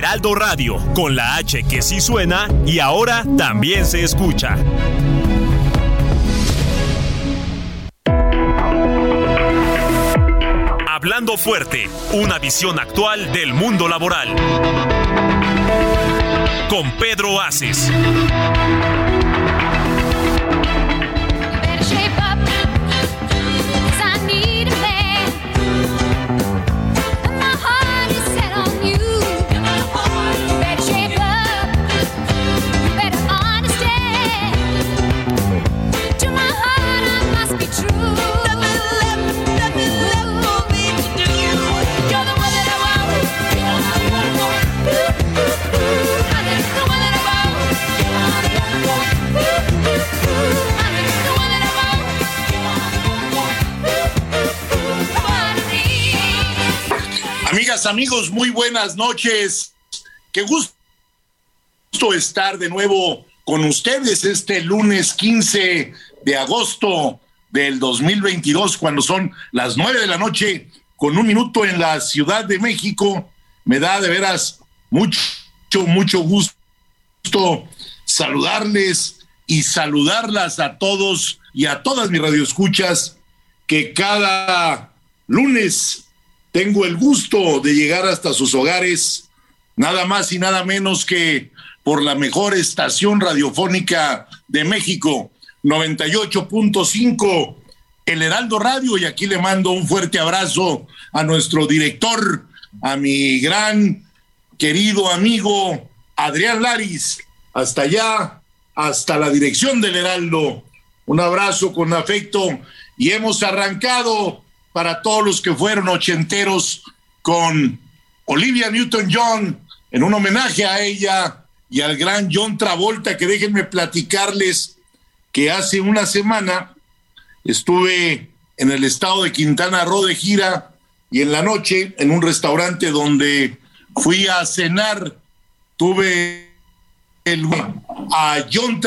Heraldo Radio, con la H que sí suena y ahora también se escucha. Hablando fuerte, una visión actual del mundo laboral. Con Pedro Aces. Amigos, muy buenas noches. Qué gusto estar de nuevo con ustedes este lunes 15 de agosto del 2022, cuando son las nueve de la noche, con un minuto en la Ciudad de México. Me da de veras mucho, mucho gusto saludarles y saludarlas a todos y a todas mis radioescuchas que cada lunes tengo el gusto de llegar hasta sus hogares, nada más y nada menos que por la mejor estación radiofónica de México, 98.5, el Heraldo Radio, y aquí le mando un fuerte abrazo a nuestro director, a mi gran querido amigo Adrián Laris, hasta allá, hasta la dirección del Heraldo. Un abrazo con afecto y hemos arrancado para todos los que fueron ochenteros con Olivia Newton-John en un homenaje a ella y al gran John Travolta, que déjenme platicarles que hace una semana estuve en el estado de Quintana Roo de gira y en la noche en un restaurante donde fui a cenar tuve el a John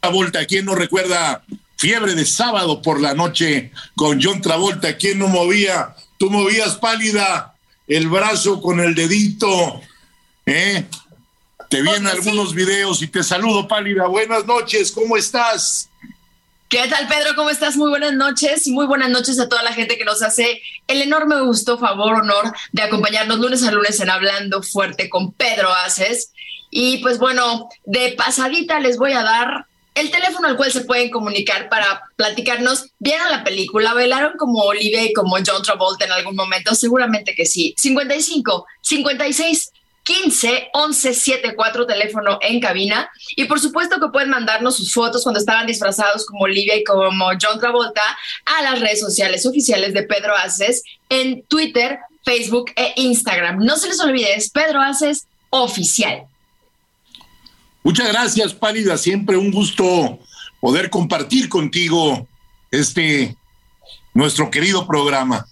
Travolta, ¿quién no recuerda Fiebre de sábado por la noche con John Travolta. ¿Quién no movía? Tú movías pálida el brazo con el dedito. ¿eh? Te vi en algunos videos y te saludo, pálida. Buenas noches, ¿cómo estás? ¿Qué tal, Pedro? ¿Cómo estás? Muy buenas noches y muy buenas noches a toda la gente que nos hace el enorme gusto, favor, honor de acompañarnos lunes a lunes en Hablando Fuerte con Pedro Aces. Y pues bueno, de pasadita les voy a dar el teléfono al cual se pueden comunicar para platicarnos, ¿vieron la película? ¿Bailaron como Olivia y como John Travolta en algún momento? Seguramente que sí. 55, 56, 15 11 74 teléfono en cabina y por supuesto que pueden mandarnos sus fotos cuando estaban disfrazados como Olivia y como John Travolta a las redes sociales oficiales de Pedro Aces en Twitter, Facebook e Instagram. No se les olvide, es Pedro Aces oficial. Muchas gracias, Pálida. Siempre un gusto poder compartir contigo este nuestro querido programa.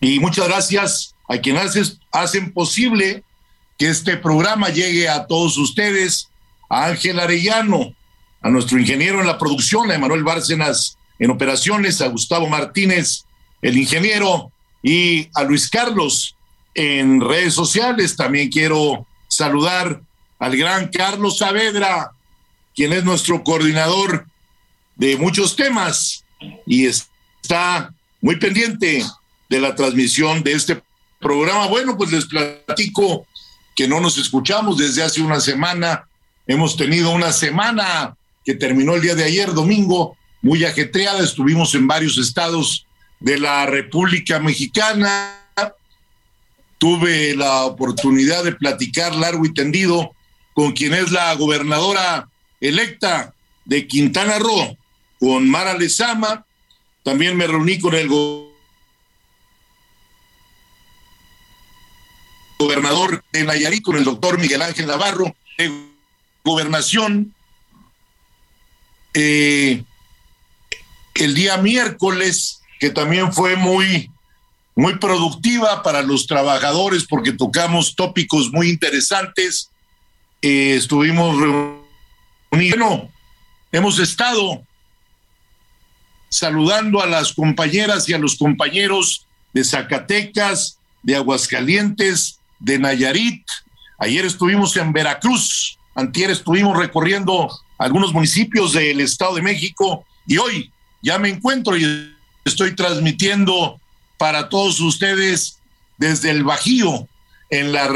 Y muchas gracias a quienes hacen posible que este programa llegue a todos ustedes, a Ángel Arellano, a nuestro ingeniero en la producción, a Emanuel Bárcenas en operaciones, a Gustavo Martínez, el ingeniero, y a Luis Carlos en redes sociales. También quiero saludar al gran Carlos Saavedra, quien es nuestro coordinador de muchos temas y está muy pendiente de la transmisión de este programa. Bueno, pues les platico que no nos escuchamos desde hace una semana. Hemos tenido una semana que terminó el día de ayer, domingo, muy ajetreada. Estuvimos en varios estados de la República Mexicana. Tuve la oportunidad de platicar largo y tendido con quien es la gobernadora electa de Quintana Roo, con Mara Lezama, también me reuní con el gobernador de Nayarit, con el doctor Miguel Ángel Navarro, de gobernación. Eh, el día miércoles, que también fue muy, muy productiva para los trabajadores porque tocamos tópicos muy interesantes. Eh, estuvimos reunidos. Bueno, hemos estado saludando a las compañeras y a los compañeros de Zacatecas, de Aguascalientes, de Nayarit. Ayer estuvimos en Veracruz, antier estuvimos recorriendo algunos municipios del Estado de México y hoy ya me encuentro y estoy transmitiendo para todos ustedes desde el Bajío en la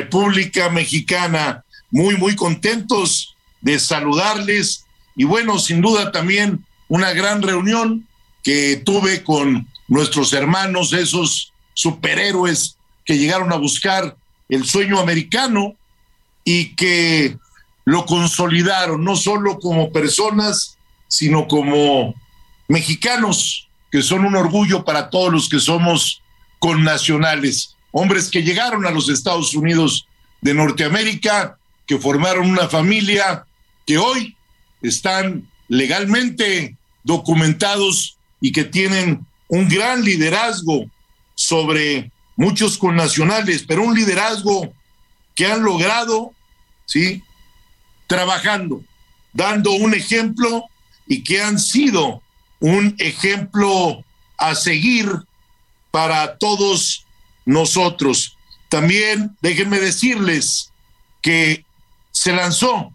República Mexicana. Muy, muy contentos de saludarles y bueno, sin duda también una gran reunión que tuve con nuestros hermanos, esos superhéroes que llegaron a buscar el sueño americano y que lo consolidaron, no solo como personas, sino como mexicanos, que son un orgullo para todos los que somos connacionales, hombres que llegaron a los Estados Unidos de Norteamérica, que formaron una familia, que hoy están legalmente documentados y que tienen un gran liderazgo sobre muchos connacionales, pero un liderazgo que han logrado, ¿sí? Trabajando, dando un ejemplo y que han sido un ejemplo a seguir para todos nosotros. También déjenme decirles que se lanzó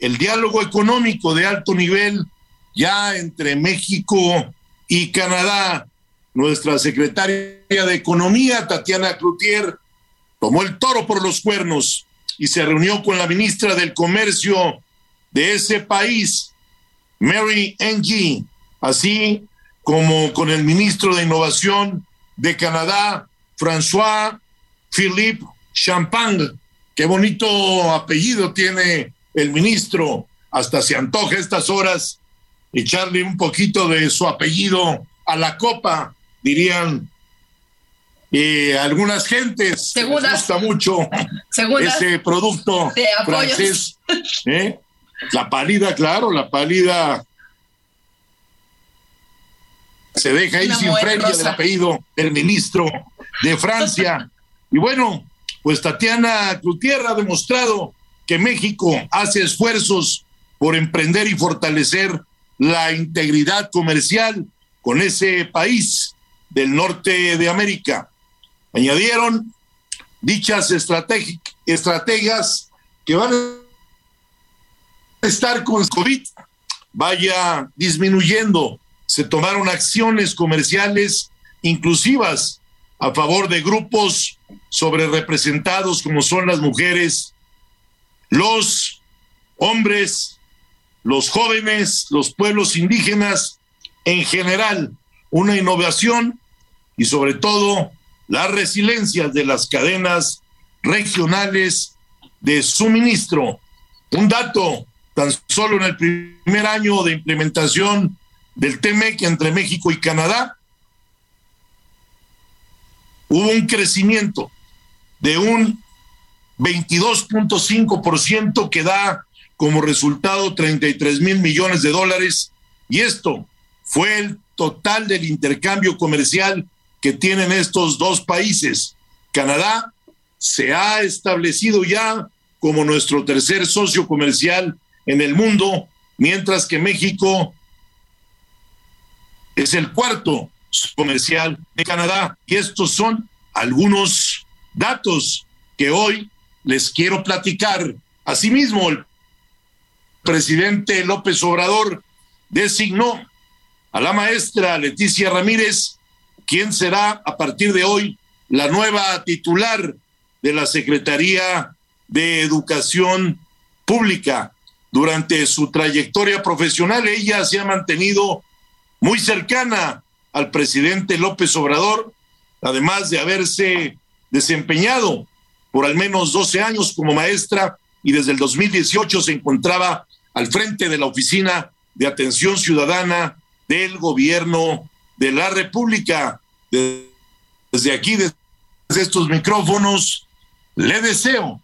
el diálogo económico de alto nivel ya entre México y Canadá. Nuestra secretaria de Economía, Tatiana Cloutier, tomó el toro por los cuernos y se reunió con la ministra del Comercio de ese país, Mary Ng, así como con el ministro de Innovación de Canadá, François Philippe Champagne. Qué bonito apellido tiene el ministro. Hasta se antoja estas horas echarle un poquito de su apellido a la copa, dirían eh, algunas gentes. Les gusta mucho ese producto francés. ¿eh? La pálida, claro, la pálida se deja ahí sin frente del apellido del ministro de Francia. y bueno, pues Tatiana Cloutier ha demostrado que México hace esfuerzos por emprender y fortalecer la integridad comercial con ese país del norte de América. Añadieron dichas estrategias que van a estar con COVID vaya disminuyendo. Se tomaron acciones comerciales inclusivas a favor de grupos sobre representados como son las mujeres, los hombres, los jóvenes, los pueblos indígenas, en general, una innovación y sobre todo la resiliencia de las cadenas regionales de suministro. Un dato, tan solo en el primer año de implementación del TMEC entre México y Canadá, hubo un crecimiento de un 22.5% que da como resultado 33 mil millones de dólares. Y esto fue el total del intercambio comercial que tienen estos dos países. Canadá se ha establecido ya como nuestro tercer socio comercial en el mundo, mientras que México es el cuarto comercial de Canadá. Y estos son algunos datos que hoy les quiero platicar. Asimismo, el presidente López Obrador designó a la maestra Leticia Ramírez, quien será a partir de hoy la nueva titular de la Secretaría de Educación Pública. Durante su trayectoria profesional, ella se ha mantenido muy cercana al presidente López Obrador, además de haberse desempeñado por al menos 12 años como maestra y desde el 2018 se encontraba al frente de la Oficina de Atención Ciudadana del gobierno de la República. Desde aquí, desde estos micrófonos, le deseo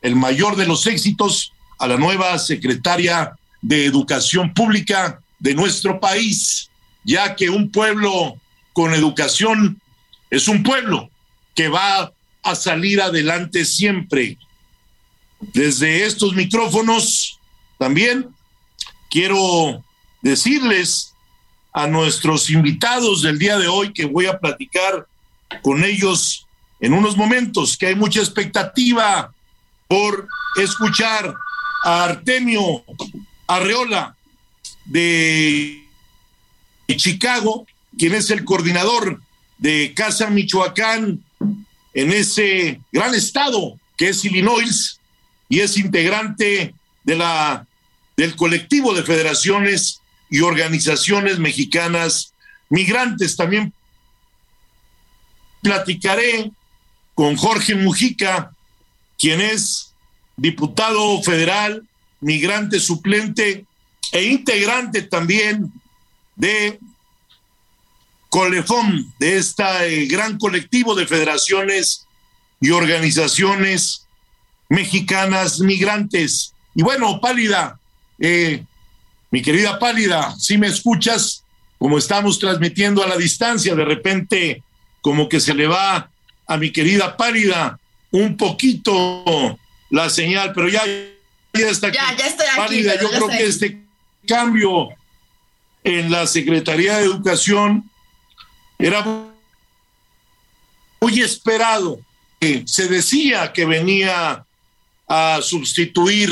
el mayor de los éxitos a la nueva secretaria de Educación Pública de nuestro país, ya que un pueblo con educación es un pueblo que va a salir adelante siempre. Desde estos micrófonos también quiero decirles a nuestros invitados del día de hoy que voy a platicar con ellos en unos momentos, que hay mucha expectativa por escuchar a Artemio Arreola de Chicago, quien es el coordinador de Casa Michoacán en ese gran estado que es Illinois y es integrante de la del colectivo de federaciones y organizaciones mexicanas migrantes. También platicaré con Jorge Mujica, quien es diputado federal, migrante suplente e integrante también de Colefom, de este gran colectivo de federaciones y organizaciones mexicanas migrantes. Y bueno, Pálida, eh, mi querida Pálida, si me escuchas, como estamos transmitiendo a la distancia, de repente como que se le va a mi querida Pálida un poquito la señal, pero ya, ya está aquí. Ya, ya estoy aquí. Pálida, yo creo que este cambio en la Secretaría de Educación era muy esperado. Se decía que venía a sustituir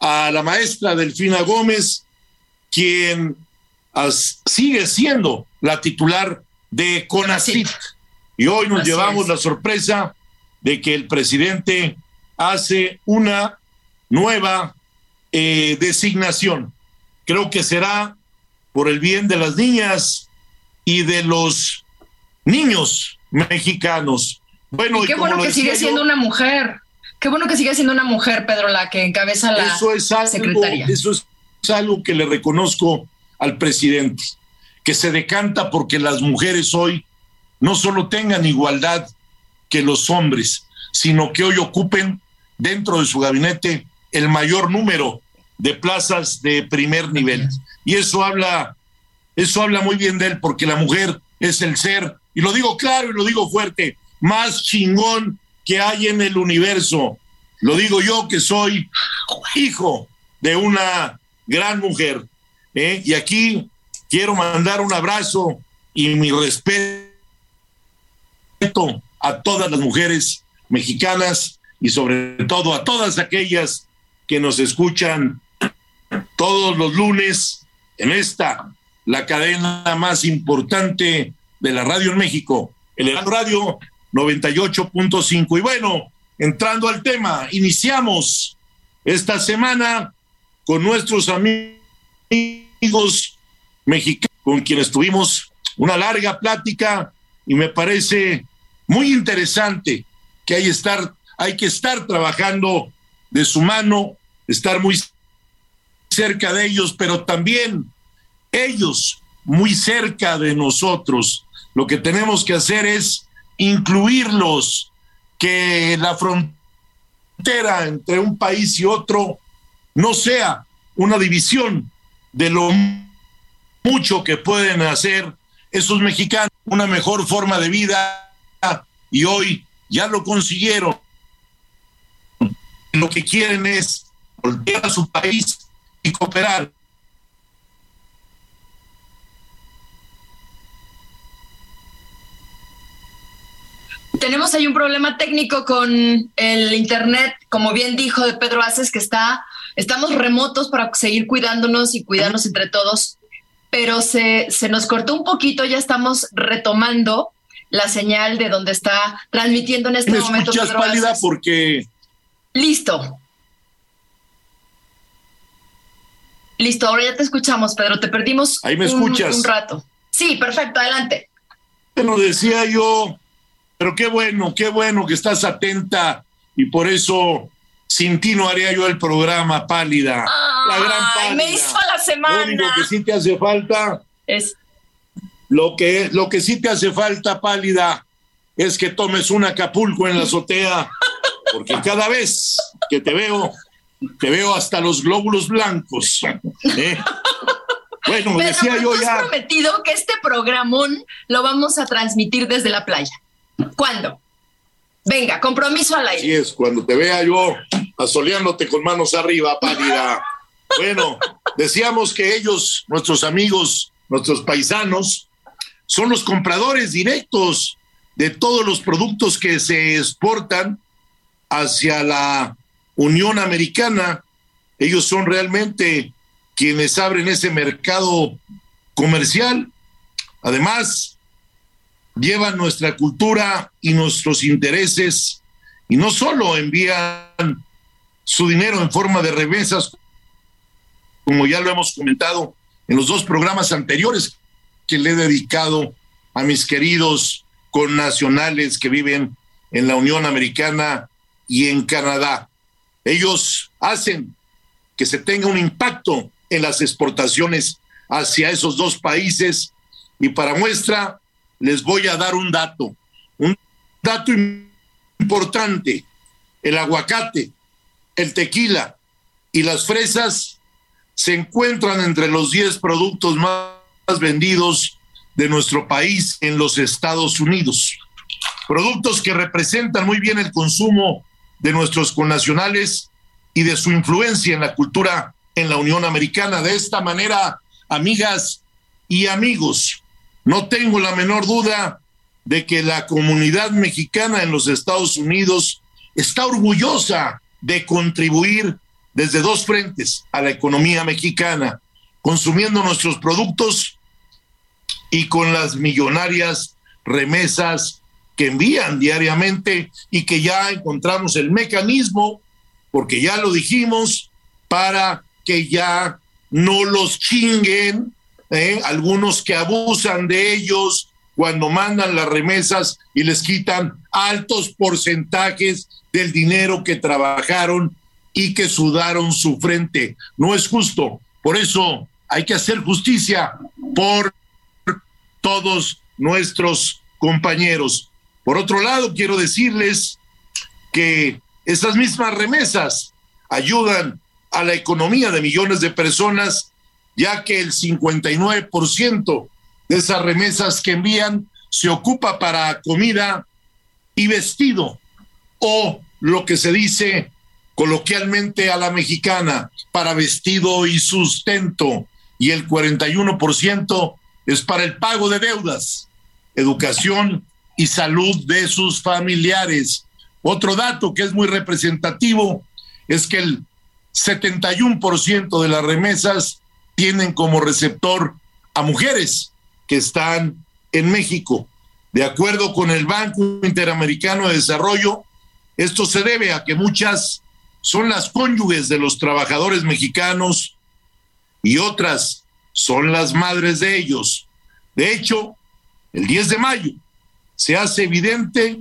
a la maestra Delfina Gómez, quien sigue siendo la titular de CONACIT. Y hoy nos llevamos la sorpresa de que el presidente hace una nueva eh, designación. Creo que será por el bien de las niñas y de los niños mexicanos. Bueno, y qué bueno que sigue siendo una mujer. Qué bueno que sigue siendo una mujer, Pedro, la que encabeza la eso es secretaría. Eso es algo que le reconozco al presidente, que se decanta porque las mujeres hoy no solo tengan igualdad que los hombres, sino que hoy ocupen dentro de su gabinete el mayor número de plazas de primer nivel. Y eso habla, eso habla muy bien de él, porque la mujer es el ser, y lo digo claro y lo digo fuerte, más chingón que hay en el universo. Lo digo yo que soy hijo de una gran mujer. ¿eh? Y aquí quiero mandar un abrazo y mi respeto a todas las mujeres mexicanas y sobre todo a todas aquellas que nos escuchan todos los lunes en esta, la cadena más importante de la radio en México, el Radio 98.5. Y bueno, entrando al tema, iniciamos esta semana con nuestros amigos mexicanos, con quienes tuvimos una larga plática y me parece muy interesante que hay, estar, hay que estar trabajando de su mano, estar muy cerca de ellos, pero también ellos muy cerca de nosotros. Lo que tenemos que hacer es incluirlos, que la frontera entre un país y otro no sea una división de lo mucho que pueden hacer esos mexicanos, una mejor forma de vida y hoy ya lo consiguieron. Lo que quieren es volver a su país y cooperar. Tenemos ahí un problema técnico con el internet, como bien dijo de Pedro Aces, que está, estamos remotos para seguir cuidándonos y cuidarnos entre todos, pero se, se nos cortó un poquito, ya estamos retomando la señal de donde está transmitiendo en este momento. Escuchas pálida porque listo. Listo, ahora ya te escuchamos, Pedro. Te perdimos Ahí me escuchas. un rato. Sí, perfecto, adelante. Bueno, decía yo, pero qué bueno, qué bueno que estás atenta y por eso sin ti no haría yo el programa Pálida. la gran pálida. Me hizo la semana. Lo único que sí te hace falta Es. Lo que, lo que sí te hace falta, pálida, es que tomes un Acapulco en la azotea, porque cada vez que te veo, te veo hasta los glóbulos blancos. ¿eh? Bueno, decía yo ya. prometido que este programón lo vamos a transmitir desde la playa. ¿Cuándo? Venga, compromiso al aire. Sí, es, cuando te vea yo asoleándote con manos arriba, pálida. Bueno, decíamos que ellos, nuestros amigos, nuestros paisanos, son los compradores directos de todos los productos que se exportan hacia la Unión Americana. Ellos son realmente quienes abren ese mercado comercial. Además, llevan nuestra cultura y nuestros intereses y no solo envían su dinero en forma de remesas, como ya lo hemos comentado en los dos programas anteriores que le he dedicado a mis queridos connacionales que viven en la Unión Americana y en Canadá. Ellos hacen que se tenga un impacto en las exportaciones hacia esos dos países y para muestra les voy a dar un dato, un dato importante. El aguacate, el tequila y las fresas se encuentran entre los 10 productos más vendidos de nuestro país en los Estados Unidos. Productos que representan muy bien el consumo de nuestros connacionales y de su influencia en la cultura en la Unión Americana. De esta manera, amigas y amigos, no tengo la menor duda de que la comunidad mexicana en los Estados Unidos está orgullosa de contribuir desde dos frentes a la economía mexicana, consumiendo nuestros productos y con las millonarias remesas que envían diariamente y que ya encontramos el mecanismo, porque ya lo dijimos, para que ya no los chinguen ¿eh? algunos que abusan de ellos cuando mandan las remesas y les quitan altos porcentajes del dinero que trabajaron y que sudaron su frente. No es justo. Por eso hay que hacer justicia por todos nuestros compañeros. Por otro lado, quiero decirles que esas mismas remesas ayudan a la economía de millones de personas ya que el 59% de esas remesas que envían se ocupa para comida y vestido, o lo que se dice coloquialmente a la mexicana, para vestido y sustento, y el 41% es para el pago de deudas, educación y salud de sus familiares. Otro dato que es muy representativo es que el 71% de las remesas tienen como receptor a mujeres que están en México. De acuerdo con el Banco Interamericano de Desarrollo, esto se debe a que muchas son las cónyuges de los trabajadores mexicanos y otras son las madres de ellos. De hecho, el 10 de mayo se hace evidente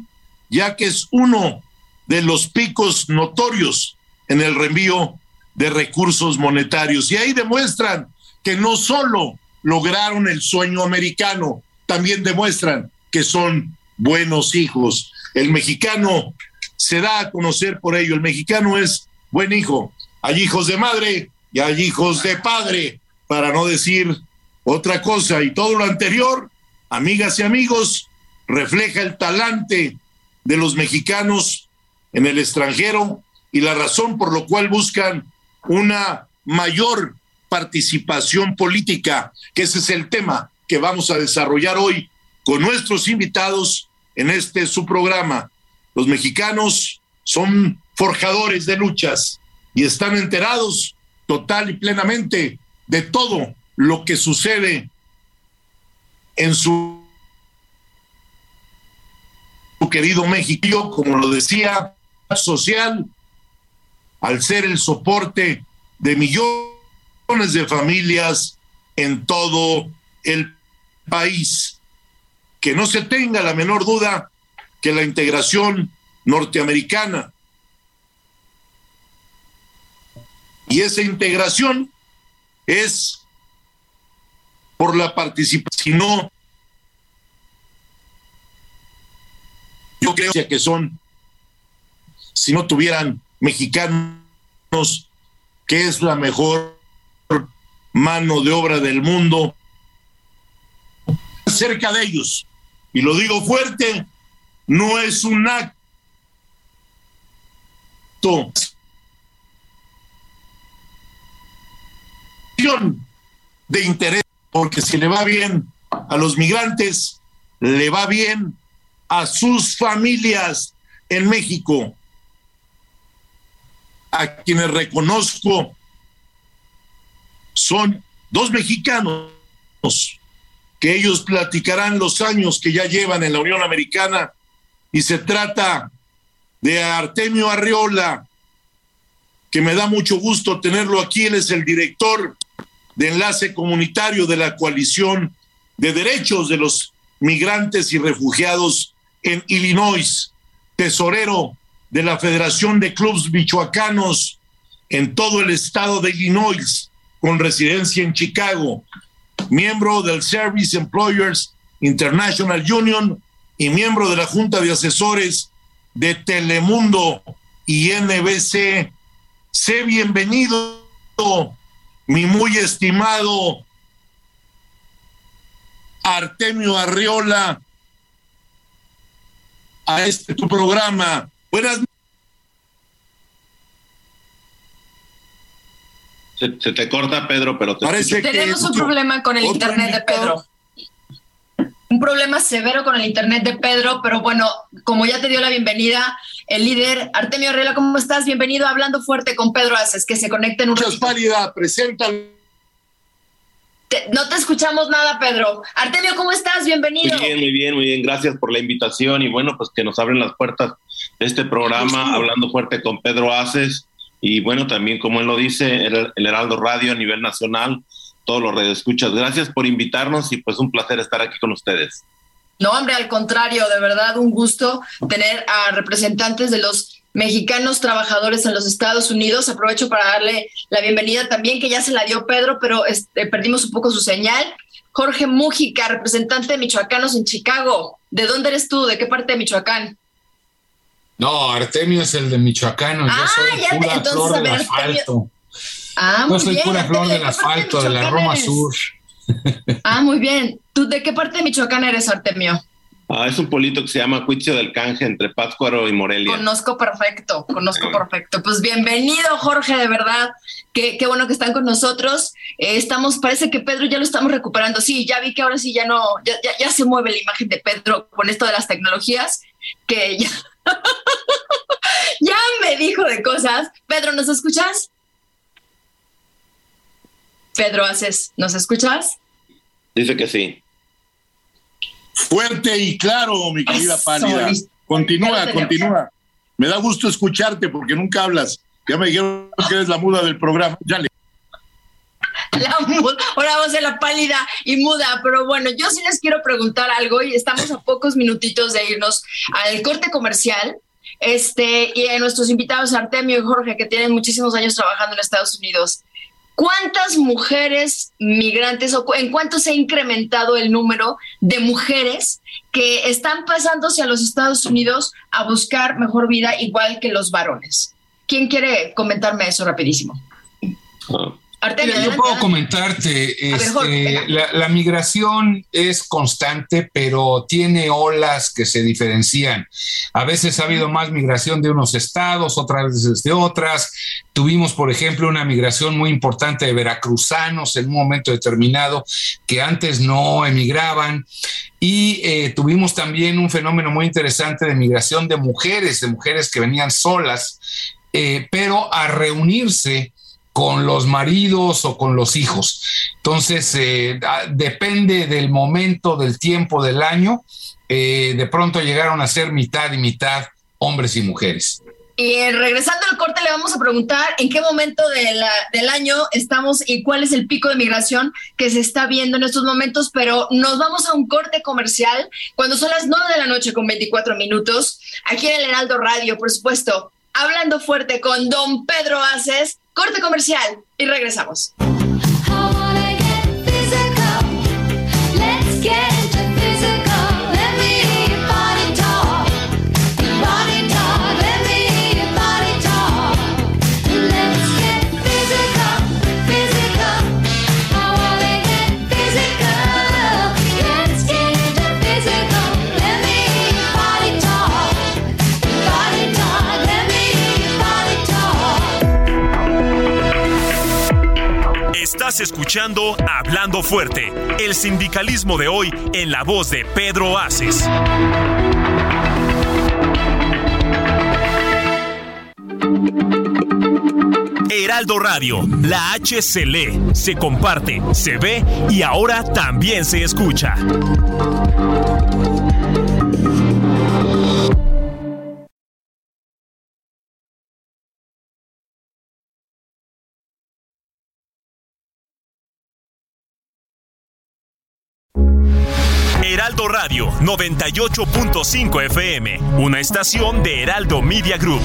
ya que es uno de los picos notorios en el reenvío de recursos monetarios. Y ahí demuestran que no solo lograron el sueño americano, también demuestran que son buenos hijos. El mexicano se da a conocer por ello. El mexicano es buen hijo. Hay hijos de madre y hay hijos de padre, para no decir otra cosa. Y todo lo anterior, amigas y amigos, refleja el talante de los mexicanos en el extranjero y la razón por lo cual buscan una mayor participación política, que ese es el tema que vamos a desarrollar hoy con nuestros invitados en este su programa. Los mexicanos son forjadores de luchas y están enterados total y plenamente de todo lo que sucede en su, querido México, como lo decía, social, al ser el soporte de millones de familias en todo el país. Que no se tenga la menor duda que la integración norteamericana y esa integración es por la participación, sino yo creo que son, si no tuvieran mexicanos, que es la mejor mano de obra del mundo, cerca de ellos. Y lo digo fuerte, no es un acto. De interés, porque si le va bien a los migrantes, le va bien a sus familias en México, a quienes reconozco son dos mexicanos que ellos platicarán los años que ya llevan en la Unión Americana y se trata de Artemio Arriola, que me da mucho gusto tenerlo aquí, él es el director de enlace comunitario de la coalición de derechos de los migrantes y refugiados en Illinois, tesorero de la Federación de Clubs Michoacanos en todo el estado de Illinois, con residencia en Chicago, miembro del Service Employers International Union y miembro de la Junta de Asesores de Telemundo y NBC. Sé bienvenido, mi muy estimado Artemio Arriola, a este tu programa. Buenas Se, te corta, Pedro, pero te Parece Tenemos un problema con el internet de Pedro. Un problema severo con el internet de Pedro, pero bueno, como ya te dio la bienvenida el líder Artemio Arreola, ¿cómo estás? Bienvenido a Hablando Fuerte con Pedro Haces, que se conecten un Muchas pálida, presenta. no te escuchamos nada, Pedro. Artemio, ¿cómo estás? Bienvenido. Muy bien, muy bien, muy bien. Gracias por la invitación y bueno, pues que nos abren las puertas este programa Hablando Fuerte con Pedro Haces y bueno, también como él lo dice, el, Heraldo Radio a nivel nacional, todos los escuchas. Gracias por invitarnos y pues un placer estar aquí con ustedes. No, hombre, al contrario, de verdad un gusto tener a representantes de los mexicanos trabajadores en los Estados Unidos. Aprovecho para darle la bienvenida también, que ya se la dio Pedro, pero este, perdimos un poco su señal. Jorge Mújica, representante de Michoacanos en Chicago. ¿De dónde eres tú? ¿De qué parte de Michoacán? No, Artemio es el de Michoacano. yo ah, soy pura flor del asfalto. Ah, muy yo soy pura flor del asfalto, de, la Roma Sur. Ah, muy bien. ¿Tú de qué parte de Michoacán eres, Artemio? Ah, es un pueblito que se llama Cuitzio del Canje, entre Pátzcuaro y Morelia. Conozco perfecto, conozco perfecto. Pues bienvenido, Jorge, de verdad. Qué, qué bueno que están con nosotros. Eh, estamos, parece que Pedro ya lo estamos recuperando. Sí, ya vi que ahora sí ya no, ya, ya se mueve la imagen de Pedro con esto de las tecnologías, que ya ya me dijo de cosas. Pedro, ¿nos escuchas? Pedro Haces, ¿nos escuchas? Dice que sí. Fuerte y claro, mi querida Pálida. Continúa, continúa. Me da gusto escucharte porque nunca hablas. Ya me dijeron que eres la muda del programa. Ya le la vamos a la pálida y muda, pero bueno, yo sí les quiero preguntar algo y estamos a pocos minutitos de irnos al corte comercial. Este, y a nuestros invitados Artemio y Jorge, que tienen muchísimos años trabajando en Estados Unidos. ¿Cuántas mujeres migrantes o en cuánto se ha incrementado el número de mujeres que están pasándose a los Estados Unidos a buscar mejor vida igual que los varones? ¿Quién quiere comentarme eso rapidísimo? Ah, yo puedo comentarte, este, la, migración es constante, pero tiene olas que se diferencian. A veces ha habido más migración de unos estados, otras veces de otras. Tuvimos, por ejemplo, una migración muy importante de veracruzanos en un momento determinado que antes no emigraban. Y eh, tuvimos también un fenómeno muy interesante de migración de mujeres, de mujeres que venían solas, eh, pero a reunirse con los maridos o con los hijos. Entonces, eh, depende del momento, del tiempo, del año. Eh, de pronto llegaron a ser mitad y mitad hombres y mujeres. Y eh, regresando al corte, le vamos a preguntar en qué momento del año estamos y cuál es el pico de migración que se está viendo en estos momentos, pero nos vamos a un corte comercial cuando son las 9 de la noche con 24 minutos, aquí en el Heraldo Radio, por supuesto, hablando fuerte con don Pedro Aces Corte comercial y regresamos. Escuchando Hablando Fuerte, el sindicalismo de hoy en la voz de Pedro Aces. Heraldo Radio, la H se lee, se comparte, se ve y ahora también se escucha. Radio 98.5 FM, una estación de Heraldo Media Group.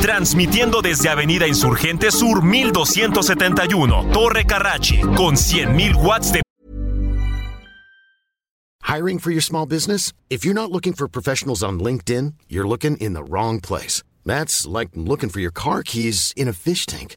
Transmitiendo desde Avenida Insurgente Sur 1271, Torre Carrachi, con 100.000 watts de... Hiring for your small business? If you're not looking for professionals on LinkedIn, you're looking in the wrong place. That's like looking for your car keys in a fish tank.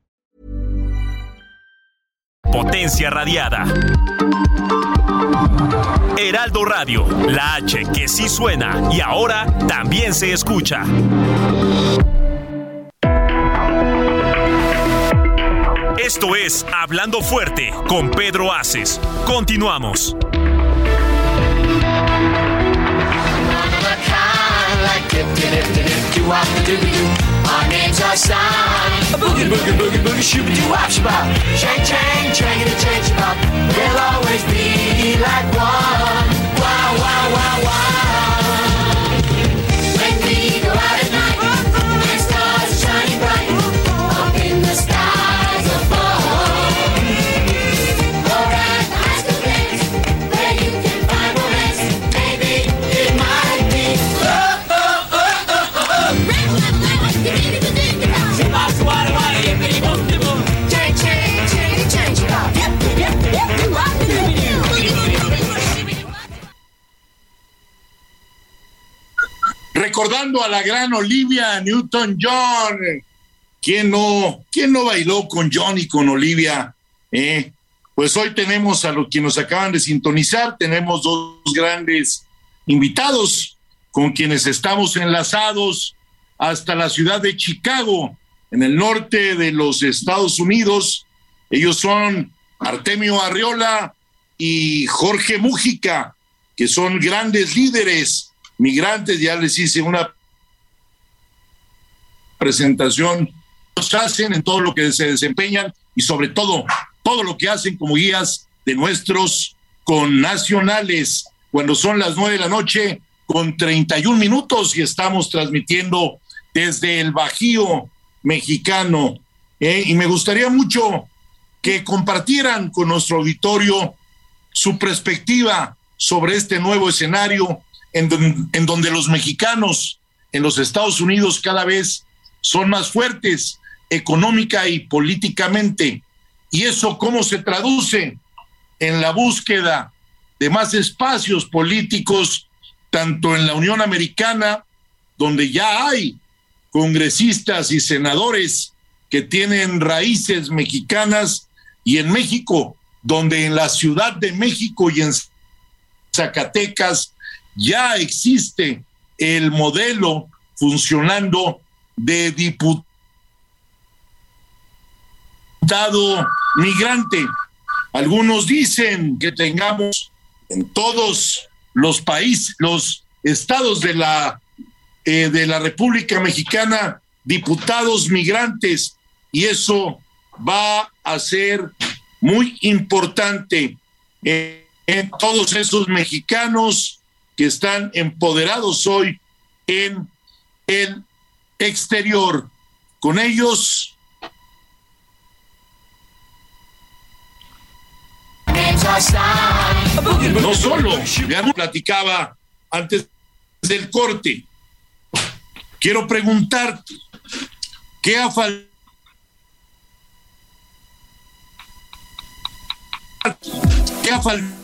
Potencia radiada. Heraldo Radio, la H que sí suena y ahora también se escucha. Esto es Hablando Fuerte con Pedro Aces. Continuamos. Names signed. A boogie, boogie, boogie, boogie, shooby doo wop shabop. Chang, chang, chang, and a change about. We'll always be like one. Wow, wow, wow, wow. Recordando a la gran Olivia Newton-John. ¿Quién no, ¿Quién no bailó con John y con Olivia? Eh, pues hoy tenemos a los que nos acaban de sintonizar, tenemos dos grandes invitados con quienes estamos enlazados hasta la ciudad de Chicago, en el norte de los Estados Unidos. Ellos son Artemio Arriola y Jorge Mújica, que son grandes líderes migrantes. Ya les hice una presentación. Los hacen en todo lo que se desempeñan y sobre todo todo lo que hacen como guías de nuestros connacionales. Cuando son las nueve de la noche con 31 minutos y estamos transmitiendo desde el Bajío mexicano. ¿eh? Y me gustaría mucho que compartieran con nuestro auditorio su perspectiva sobre este nuevo escenario en, en donde los mexicanos en los Estados Unidos cada vez son más fuertes económica y políticamente. ¿Y eso cómo se traduce en la búsqueda de más espacios políticos, tanto en la Unión Americana, donde ya hay congresistas y senadores que tienen raíces mexicanas, y en México, donde en la Ciudad de México y en Zacatecas ya existe el modelo funcionando de diputado migrante. Algunos dicen que tengamos en todos los países, los estados de la, eh, de la República Mexicana, diputados migrantes, y eso va a ser muy importante en, en todos esos mexicanos que están empoderados hoy en el exterior. Con ellos No solo, ya platicaba antes del corte. Quiero preguntarte, ¿qué ha faltado? ¿Qué ha faltado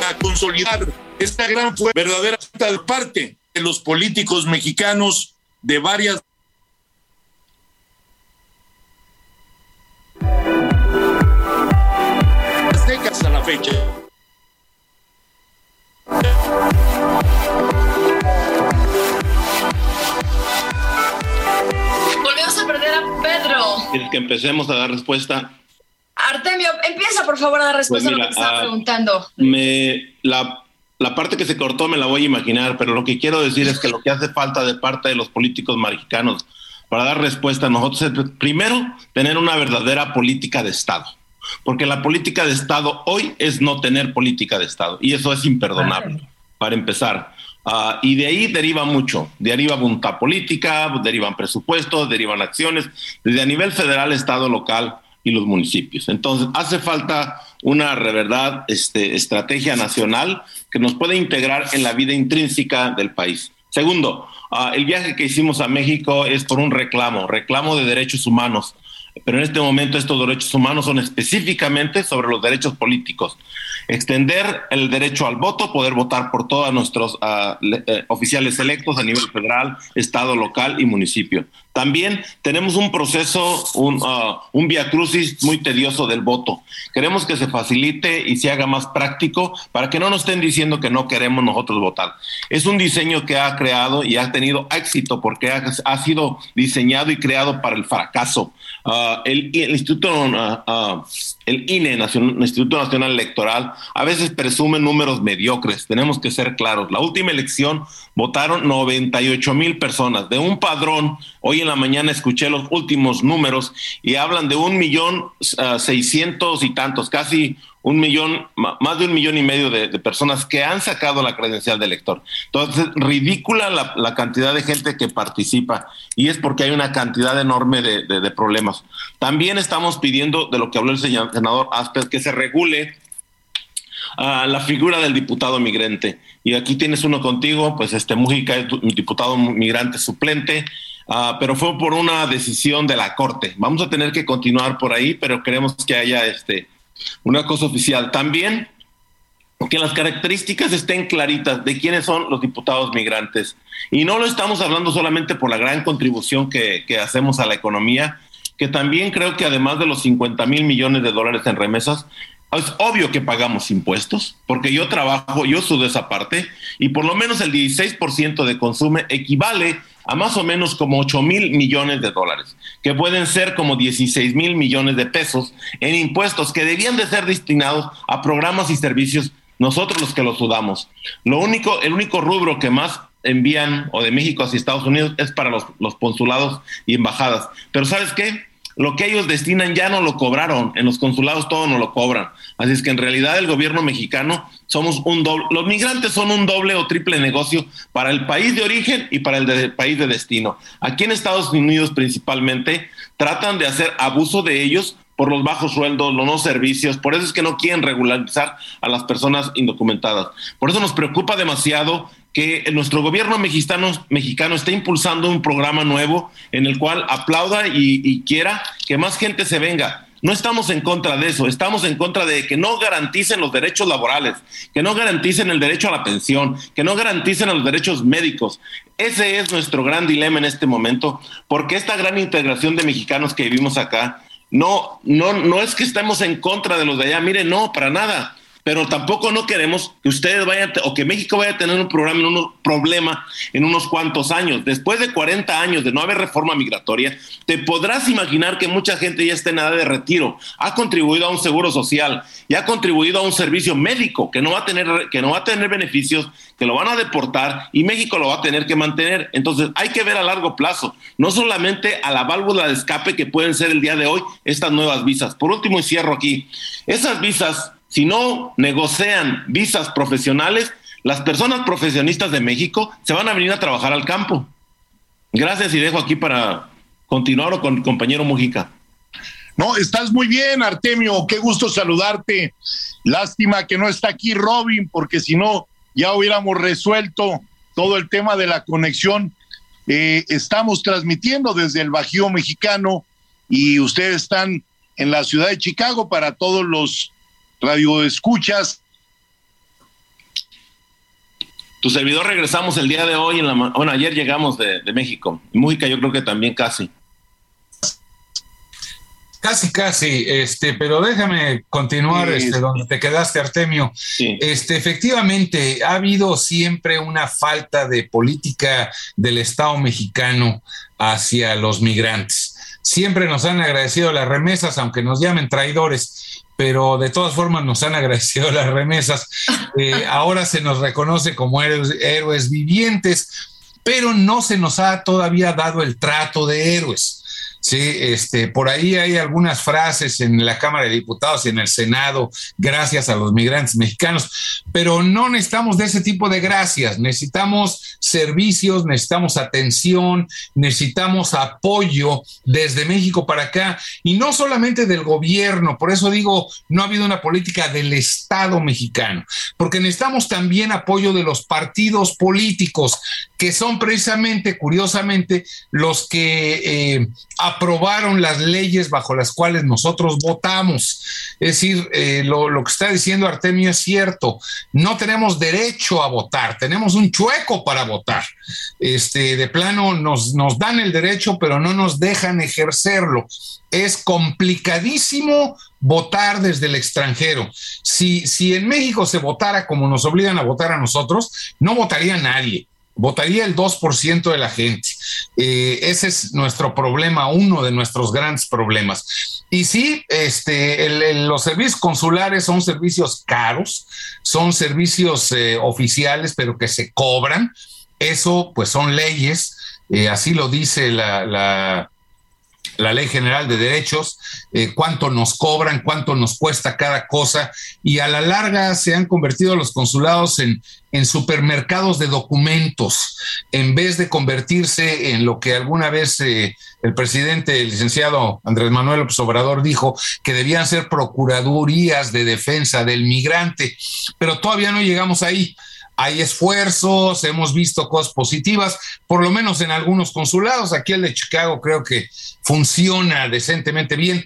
para consolidar Esta gran fue verdadera parte de los políticos mexicanos de varias décadas a la fecha. Volvemos a perder a Pedro. ¿Quieres que empecemos a dar respuesta? Artemio, empieza por favor a dar respuesta a lo que estaba ah, preguntando. Me, la, la parte que se cortó me la voy a imaginar, pero lo que quiero decir es que lo que hace falta de parte de los políticos mexicanos para dar respuesta a nosotros es primero tener una verdadera política de Estado, porque la política de Estado hoy es no tener política de Estado y eso es imperdonable, para empezar. Ah, y de ahí deriva mucho, de deriva voluntad política, derivan presupuestos, derivan acciones, desde a nivel federal, Estado, local y los municipios. Entonces, hace falta una verdad este, estrategia nacional que nos pueda integrar en la vida intrínseca del país. Segundo, ah, el viaje que hicimos a México es por un reclamo, reclamo de derechos humanos. Pero en este momento estos derechos humanos son específicamente sobre los derechos políticos extender el derecho al voto, poder votar por todos nuestros eh, oficiales electos a nivel federal, estado, local y municipio. También tenemos un proceso, un, uh, via crucis muy tedioso del voto. Queremos que se facilite y se haga más práctico para que no nos estén diciendo que no queremos nosotros votar. Es un diseño que ha creado y ha tenido éxito porque ha, sido diseñado y creado para el fracaso. Uh, el, Instituto, uh, el INE, Instituto Nacional Electoral, a veces presume números mediocres. Tenemos que ser claros. La última elección votaron 98 mil personas de un padrón. Hoy en la mañana escuché los últimos números y hablan de un millón uh, seiscientos y tantos, casi un millón, más de un millón y medio de, personas que han sacado la credencial de elector. Entonces, ridícula la, cantidad de gente que participa y es porque hay una cantidad enorme de, problemas. También estamos pidiendo, de lo que habló el senador Asper, que se regule a la figura del diputado migrante. Y aquí tienes uno contigo, pues este Mujica es diputado migrante suplente, uh, pero fue por una decisión de la Corte. Vamos a tener que continuar por ahí, pero queremos que haya este, una cosa oficial. También que las características estén claritas de quiénes son los diputados migrantes. Y no lo estamos hablando solamente por la gran contribución que, hacemos a la economía, que también creo que además de los 50 mil millones de dólares en remesas, es obvio que pagamos impuestos, porque yo trabajo, yo sudo esa parte, y por lo menos el 16% de consumo equivale a más o menos como 8 mil millones de dólares, que pueden ser como 16 mil millones de pesos en impuestos que debían de ser destinados a programas y servicios, nosotros los que los sudamos. Lo único, el único rubro que más envían o de México hacia Estados Unidos es para los, los consulados y embajadas. Pero ¿sabes qué? Lo que ellos destinan ya no lo cobraron, en los consulados todo no lo cobran. Así es que en realidad el gobierno mexicano somos un doble, los migrantes son un doble o triple negocio para el país de origen y para el de, país de destino. Aquí en Estados Unidos principalmente tratan de hacer abuso de ellos por los bajos sueldos, los no servicios, por eso es que no quieren regularizar a las personas indocumentadas. Por eso nos preocupa demasiado que nuestro gobierno mexicano, mexicano está impulsando un programa nuevo en el cual aplauda y, quiera que más gente se venga. No estamos en contra de eso, estamos en contra de que no garanticen los derechos laborales, que no garanticen el derecho a la pensión, que no garanticen los derechos médicos. Ese es nuestro gran dilema en este momento, porque esta gran integración de mexicanos que vivimos acá, no, no, no es que estemos en contra de los de allá, miren, no, para nada pero tampoco no queremos que ustedes vayan o que México vaya a tener un programa, un problema en unos cuantos años. Después de 40 años de no haber reforma migratoria, te podrás imaginar que mucha gente ya está en edad de retiro, ha contribuido a un seguro social y ha contribuido a un servicio médico que no va a tener que no va a tener beneficios, que lo van a deportar y México lo va a tener que mantener. Entonces, hay que ver a largo plazo, no solamente a la válvula de escape que pueden ser el día de hoy estas nuevas visas. Por último, y cierro aquí. Esas visas si no negocian visas profesionales, las personas profesionistas de México se van a venir a trabajar al campo. Gracias y dejo aquí para continuar con el compañero Mujica. No, estás muy bien, Artemio. Qué gusto saludarte. Lástima que no está aquí Robin, porque si no, ya hubiéramos resuelto todo el tema de la conexión. Eh, estamos transmitiendo desde el Bajío Mexicano y ustedes están en la ciudad de Chicago para todos los radio escuchas Tu servidor regresamos el día de hoy, en la, bueno, ayer llegamos de, México. Música yo creo que también casi. Casi, casi, este, pero déjame continuar este, donde te quedaste, Artemio. Este, efectivamente, ha habido siempre una falta de política del Estado mexicano hacia los migrantes. Siempre nos han agradecido las remesas, aunque nos llamen traidores, pero de todas formas nos han agradecido las remesas. Eh, ahora se nos reconoce como héroes vivientes, pero no se nos ha todavía dado el trato de héroes. Sí, este, por ahí hay algunas frases en la Cámara de Diputados y en el Senado, gracias a los migrantes mexicanos, pero no necesitamos de ese tipo de gracias, necesitamos servicios, necesitamos atención, necesitamos apoyo desde México para acá y no solamente del gobierno, por eso digo, no ha habido una política del Estado mexicano, porque necesitamos también apoyo de los partidos políticos, que son precisamente, curiosamente, los que eh, aprobaron las leyes bajo las cuales nosotros votamos. Es decir, eh, lo, que está diciendo Artemio es cierto, no tenemos derecho a votar, tenemos un chueco para votar. Este, de plano nos, nos dan el derecho, pero no nos dejan ejercerlo. Es complicadísimo votar desde el extranjero. Si, si en México se votara como nos obligan a votar a nosotros, no votaría nadie votaría el 2% de la gente. Eh, ese es nuestro problema, uno de nuestros grandes problemas. Y sí, este, los servicios consulares son servicios caros, son servicios eh, oficiales, pero que se cobran. Eso, pues, son leyes. Eh, así lo dice la la Ley General de Derechos, eh, cuánto nos cobran, cuánto nos cuesta cada cosa, y a la larga se han convertido los consulados en, supermercados de documentos, en vez de convertirse en lo que alguna vez eh, el presidente, el licenciado Andrés Manuel Obrador dijo, que debían ser procuradurías de defensa del migrante, pero todavía no llegamos ahí hay esfuerzos, hemos visto cosas positivas, por lo menos en algunos consulados. Aquí el de Chicago creo que funciona decentemente bien,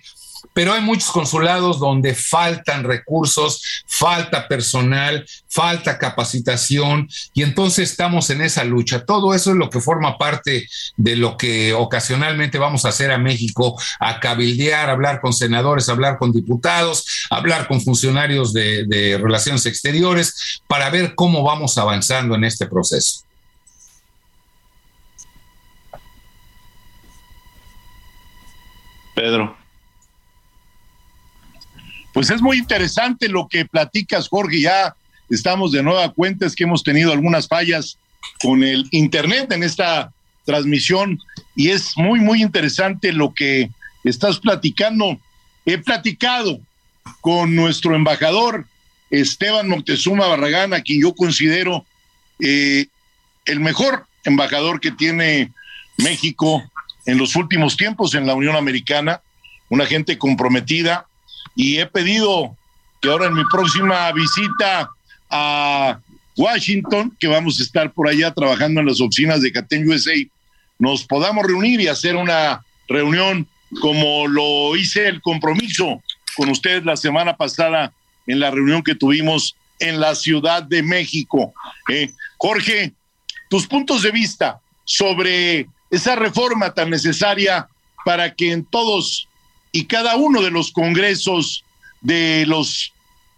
pero hay muchos consulados donde faltan recursos, falta personal, falta capacitación y entonces estamos en esa lucha. Todo eso es lo que forma parte de lo que ocasionalmente vamos a hacer a México, a cabildear, hablar con senadores, hablar con diputados, hablar con funcionarios de, relaciones exteriores para ver cómo vamos avanzando en este proceso. Pedro. Pues es muy interesante lo que platicas, Jorge. Ya estamos de nueva cuenta, es que hemos tenido algunas fallas con el Internet en esta transmisión y es muy, muy interesante lo que estás platicando. He platicado con nuestro embajador Esteban Moctezuma Barragán, a quien yo considero eh, el mejor embajador que tiene México en los últimos tiempos en la Unión Americana, una gente comprometida, y he pedido que ahora en mi próxima visita a Washington, que vamos a estar por allá trabajando en las oficinas de Caten USA, nos podamos reunir y hacer una reunión como lo hice el compromiso con ustedes la semana pasada en la reunión que tuvimos en la Ciudad de México. Eh, Jorge, tus puntos de vista sobre esa reforma tan necesaria para que en todos y cada uno de los congresos de los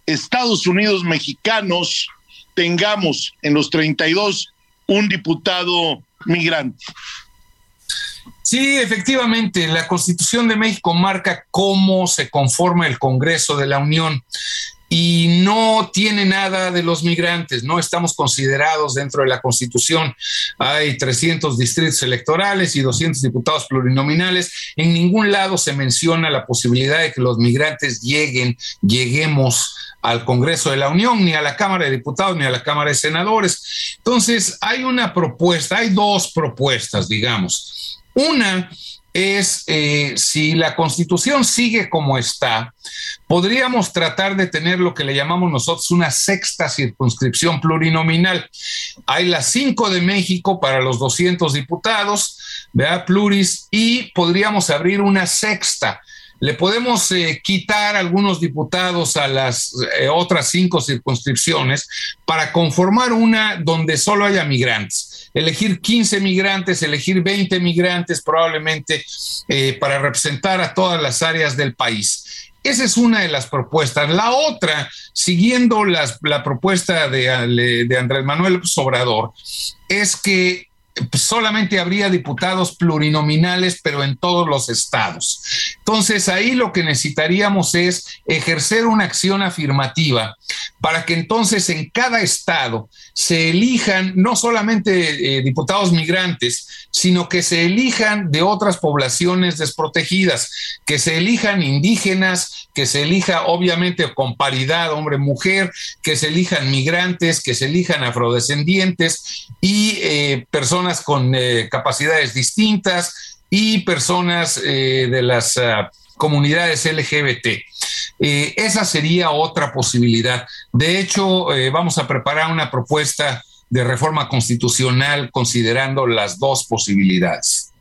Estados Unidos mexicanos tengamos en los 32 un diputado migrante. Sí, efectivamente, la Constitución de México marca cómo se conforma el Congreso de la Unión y no tiene nada de los migrantes, no estamos considerados dentro de la Constitución. Hay 300 distritos electorales y 200 diputados plurinominales. En ningún lado se menciona la posibilidad de que los migrantes lleguen, lleguemos al Congreso de la Unión, ni a la Cámara de Diputados, ni a la Cámara de Senadores. Entonces, hay una propuesta, hay dos propuestas, digamos. Una es eh, si la constitución sigue como está, podríamos tratar de tener lo que le llamamos nosotros una sexta circunscripción plurinominal. Hay las cinco de México para los 200 diputados, ¿verdad? Pluris, y podríamos abrir una sexta le podemos eh, quitar algunos diputados a las eh, otras cinco circunscripciones para conformar una donde solo haya migrantes. Elegir 15 migrantes, elegir 20 migrantes probablemente eh, para representar a todas las áreas del país. Esa es una de las propuestas. La otra, siguiendo la propuesta de, de Andrés Manuel Sobrador, es que solamente habría diputados plurinominales, pero en todos los estados. Entonces, ahí lo que necesitaríamos es ejercer una acción afirmativa para que entonces en cada estado se elijan no solamente eh, diputados migrantes, sino que se elijan de otras poblaciones desprotegidas, que se elijan indígenas, que se elija obviamente con paridad hombre-mujer, que se elijan migrantes, que se elijan afrodescendientes y eh, personas con eh, capacidades distintas y personas de las ah, comunidades LGBT. Eh, esa sería otra posibilidad. De hecho, eh, vamos a preparar una propuesta de reforma constitucional considerando las dos posibilidades.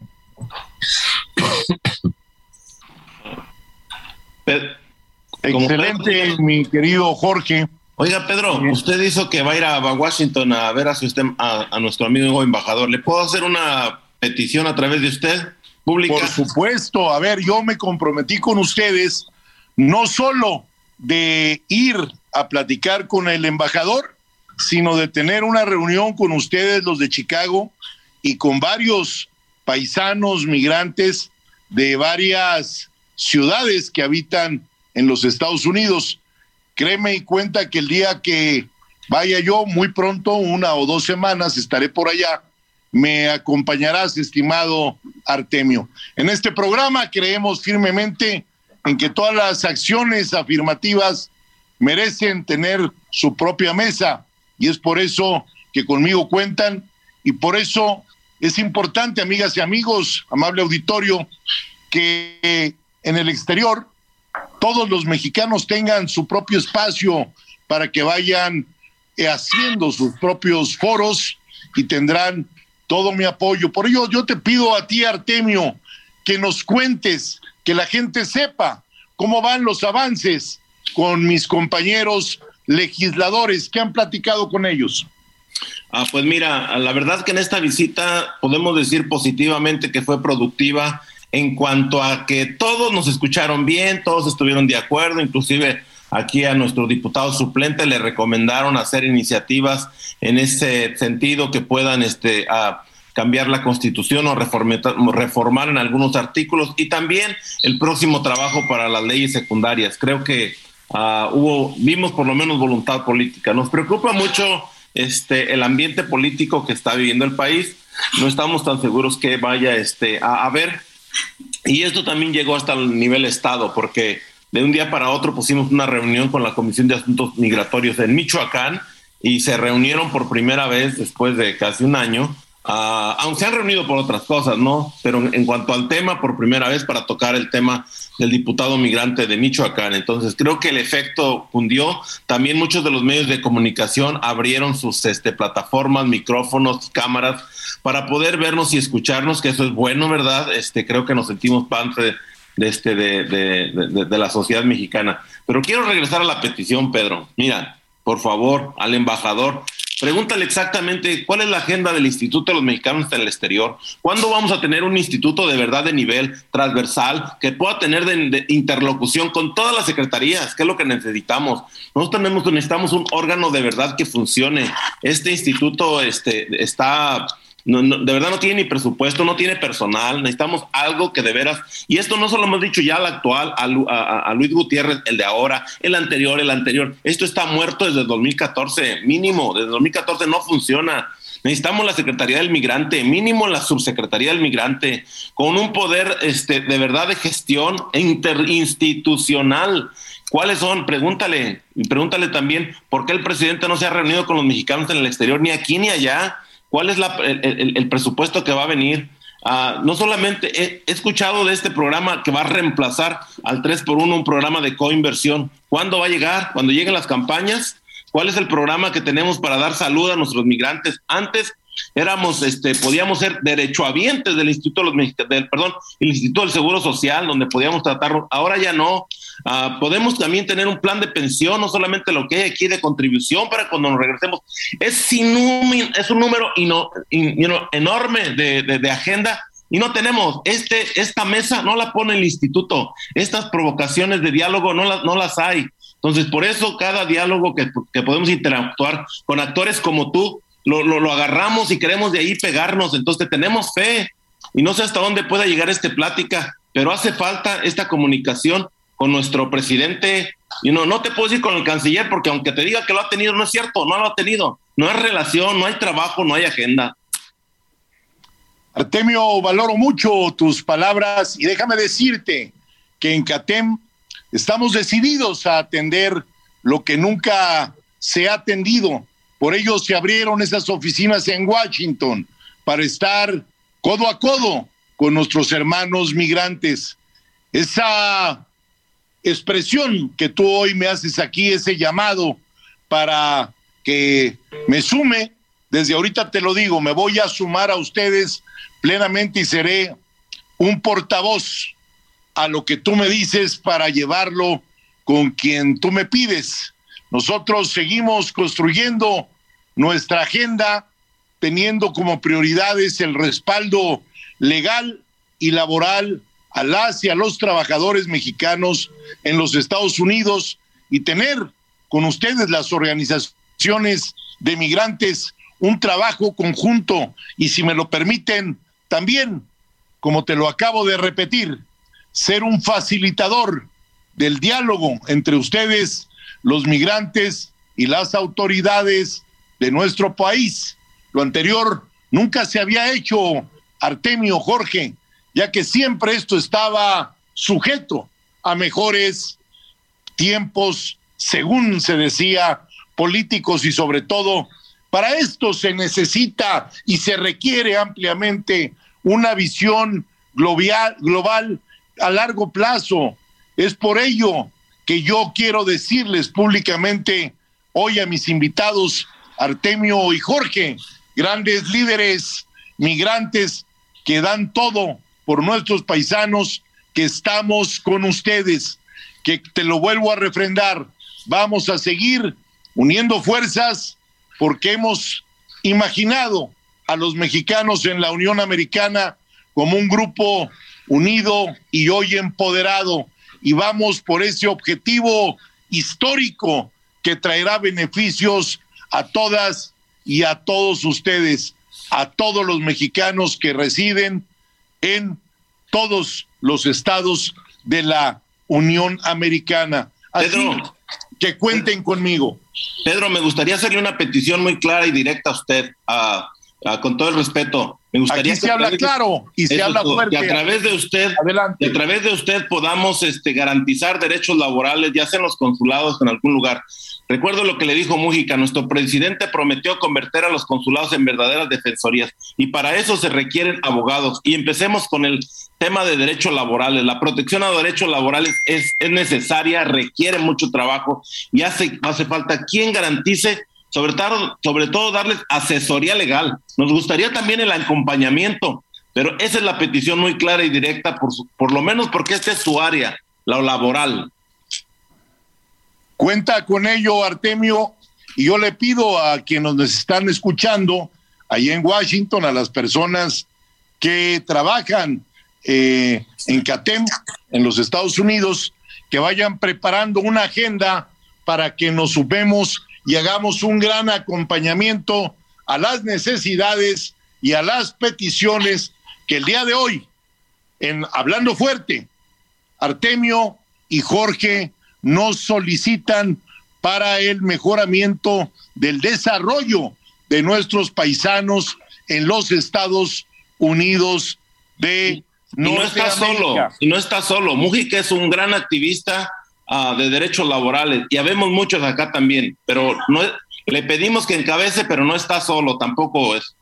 Excelente, mi querido Jorge. Oiga, Pedro, usted dijo que va a ir a Washington a ver a, su, a, a nuestro amigo embajador. ¿Le puedo hacer una petición a través de usted? Pública? Por supuesto, a ver, yo me comprometí con ustedes no solo de ir a platicar con el embajador, sino de tener una reunión con ustedes, los de Chicago, y con varios paisanos migrantes de varias ciudades que habitan en los Estados Unidos. Créeme y cuenta que el día que vaya yo, muy pronto, una o dos semanas, estaré por allá. Me acompañarás, estimado Artemio. En este programa creemos firmemente en que todas las acciones afirmativas merecen tener su propia mesa y es por eso que conmigo cuentan y por eso es importante, amigas y amigos, amable auditorio, que en el exterior todos los mexicanos tengan su propio espacio para que vayan eh, haciendo sus propios foros y tendrán todo mi apoyo. Por ello yo te pido a ti, Artemio, que nos cuentes que la gente sepa cómo van los avances con mis compañeros legisladores que han platicado con ellos. Ah, pues mira, la verdad que en esta visita podemos decir positivamente que fue productiva en cuanto a que todos nos escucharon bien, todos estuvieron de acuerdo, inclusive aquí a nuestro diputado suplente le recomendaron hacer iniciativas en ese sentido que puedan este, a, cambiar la constitución o reformar en algunos artículos y también el próximo trabajo para las leyes secundarias. Creo que uh, hubo, vimos por lo menos voluntad política. Nos preocupa mucho este, el ambiente político que está viviendo el país. No estamos tan seguros que vaya este, a haber. Y esto también llegó hasta el nivel Estado, porque de un día para otro pusimos una reunión con la Comisión de Asuntos Migratorios en Michoacán y se reunieron por primera vez después de casi un año Ah, aunque se han reunido por otras cosas, ¿no? Pero en cuanto al tema, por primera vez para tocar el tema del diputado migrante de Michoacán. Entonces, creo que el efecto cundió. También muchos de los medios de comunicación abrieron sus este, plataformas, micrófonos, cámaras para poder vernos y escucharnos, que eso es bueno, ¿verdad? Este, creo que nos sentimos parte de, este, de, de, de la sociedad mexicana. Pero quiero regresar a la petición, Pedro. Mira, por favor, al embajador, Pregúntale exactamente cuál es la agenda del Instituto de los Mexicanos en el exterior. ¿Cuándo vamos a tener un instituto de verdad de nivel transversal que pueda tener interlocución con todas las secretarías? ¿Qué es lo que necesitamos? Nosotros tenemos, necesitamos un órgano de verdad que funcione. Este instituto este, está no, de verdad no tiene ni presupuesto, no tiene personal, necesitamos algo que de veras, y esto no solo hemos dicho ya al actual, a, Luis Gutiérrez, el de ahora, el anterior, el anterior, esto está muerto desde 2014, mínimo, desde 2014 no funciona. Necesitamos la Secretaría del Migrante, mínimo la Subsecretaría del Migrante, con un poder este, de verdad de gestión interinstitucional. ¿Cuáles son? Pregúntale, y pregúntale también por qué el presidente no se ha reunido con los mexicanos en el exterior, ni aquí ni allá cuál es el, presupuesto que va a venir. Ah, no solamente he, escuchado de este programa que va a reemplazar al 3 por 1 un programa de coinversión. ¿Cuándo va a llegar? ¿Cuando lleguen las campañas? ¿Cuál es el programa que tenemos para dar salud a nuestros migrantes antes éramos, este, podíamos ser derechohabientes del Instituto de los del, perdón, el Instituto del Seguro Social, donde podíamos tratarlo. Ahora ya no. Ah, podemos también tener un plan de pensión, no solamente lo que hay aquí de contribución para cuando nos regresemos. Es, un, es un número enorme de, de agenda y no tenemos, este, esta mesa no la pone el instituto, estas provocaciones de diálogo no, las no las hay. Entonces, por eso cada diálogo que, que podemos interactuar con actores como tú, lo, lo, agarramos y queremos de ahí pegarnos. Entonces, tenemos fe y no sé hasta dónde pueda llegar esta plática, pero hace falta esta comunicación con nuestro presidente. Y no, no te puedo decir con el canciller, porque aunque te diga que lo ha tenido, no es cierto, no lo ha tenido. No hay relación, no hay trabajo, no hay agenda. Artemio, valoro mucho tus palabras y déjame decirte que en CATEM estamos decididos a atender lo que nunca se ha atendido. Por ello se abrieron esas oficinas en Washington para estar codo a codo con nuestros hermanos migrantes. Esa expresión que tú hoy me haces aquí, ese llamado para que me sume, desde ahorita te lo digo, me voy a sumar a ustedes plenamente y seré un portavoz a lo que tú me dices para llevarlo con quien tú me pides. Nosotros seguimos construyendo nuestra agenda teniendo como prioridades el respaldo legal y laboral a las y a los trabajadores mexicanos en los Estados Unidos y tener con ustedes las organizaciones de migrantes un trabajo conjunto. Y si me lo permiten también, como te lo acabo de repetir, ser un facilitador del diálogo entre ustedes, los migrantes y las autoridades de nuestro país. Lo anterior nunca se había hecho, Artemio Jorge, ya que siempre esto estaba sujeto a mejores tiempos, según se decía, políticos y sobre todo, para esto se necesita y se requiere ampliamente una visión global, global a largo plazo. Es por ello que yo quiero decirles públicamente hoy a mis invitados, Artemio y Jorge, grandes líderes migrantes que dan todo por nuestros paisanos, que estamos con ustedes, que te lo vuelvo a refrendar, vamos a seguir uniendo fuerzas porque hemos imaginado a los mexicanos en la Unión Americana como un grupo unido y hoy empoderado. Y vamos por ese objetivo histórico que traerá beneficios a todas y a todos ustedes, a todos los mexicanos que residen en todos los estados de la Unión Americana. Así que cuenten conmigo. Pedro, me gustaría hacerle una petición muy clara y directa a usted, a Ah, con todo el respeto, me gustaría Aquí se habla claro y se habla fuerte. Que a través de usted, a través de usted podamos este, garantizar derechos laborales, ya sea en los consulados en algún lugar. Recuerdo lo que le dijo Mújica, nuestro presidente prometió convertir a los consulados en verdaderas defensorías y para eso se requieren abogados. Y empecemos con el tema de derechos laborales. La protección a derechos laborales es, es necesaria, requiere mucho trabajo y hace, hace falta quien garantice sobre todo, sobre todo darles asesoría legal. Nos gustaría también el acompañamiento, pero esa es la petición muy clara y directa, por, por lo menos porque esta es su área, la laboral. Cuenta con ello, Artemio, y yo le pido a quienes nos están escuchando ahí en Washington, a las personas que trabajan eh, en CATEM, en los Estados Unidos, que vayan preparando una agenda para que nos subemos y hagamos un gran acompañamiento a las necesidades y a las peticiones que el día de hoy, en hablando fuerte, Artemio y Jorge nos solicitan para el mejoramiento del desarrollo de nuestros paisanos en los Estados Unidos de y no está solo, y no está solo. Mujica es un gran activista Ah, de derechos laborales y habemos muchos acá también, pero no le pedimos que encabece, pero no está solo, tampoco es.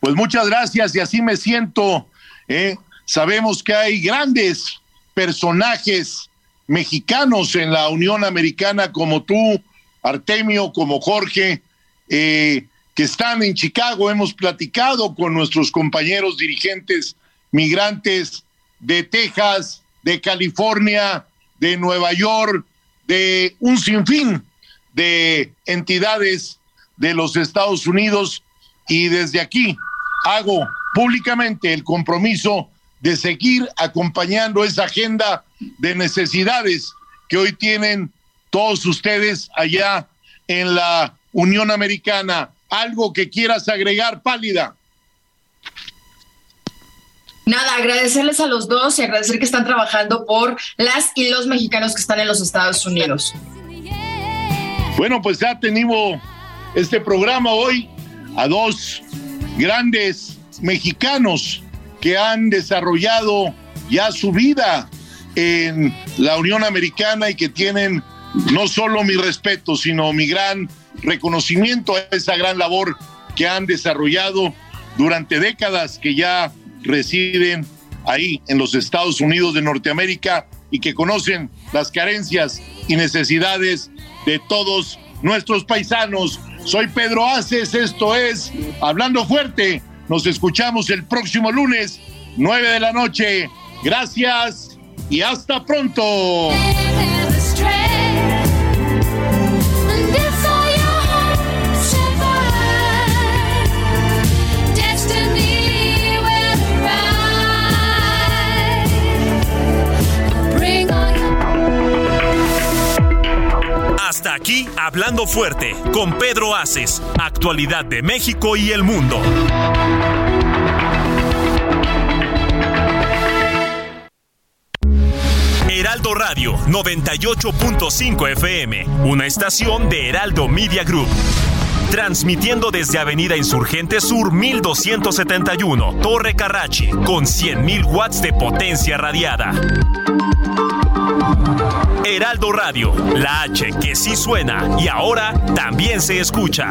Pues muchas gracias y así me siento. ¿eh? Sabemos que hay grandes personajes mexicanos en la Unión Americana como tú, Artemio, como Jorge, eh, que están en Chicago. Hemos platicado con nuestros compañeros dirigentes migrantes de Texas, de California, de Nueva York, de un sinfín de entidades de los Estados Unidos y desde aquí hago públicamente el compromiso de seguir acompañando esa agenda de necesidades que hoy tienen todos ustedes allá en la Unión Americana. Algo que quieras agregar, Pálida. Nada, agradecerles a los dos y agradecer que están trabajando por las y los mexicanos que están en los Estados Unidos. Bueno, pues ya tenemos este programa hoy a dos grandes mexicanos que han desarrollado ya su vida en la Unión Americana y que tienen no solo mi respeto, sino mi gran reconocimiento a esa gran labor que han desarrollado durante décadas que ya residen ahí en los Estados Unidos de Norteamérica y que conocen las carencias y necesidades de todos nuestros paisanos. Soy Pedro Aces, esto es Hablando Fuerte. Nos escuchamos el próximo lunes, 9 de la noche. Gracias y hasta pronto. Hasta aquí, Hablando Fuerte, con Pedro Aces, actualidad de México y el mundo. Heraldo Radio 98.5 FM, una estación de Heraldo Media Group. Transmitiendo desde Avenida Insurgente Sur 1271, Torre Carrachi, con 100.000 watts de potencia radiada. Heraldo Radio, la H que sí suena y ahora también se escucha.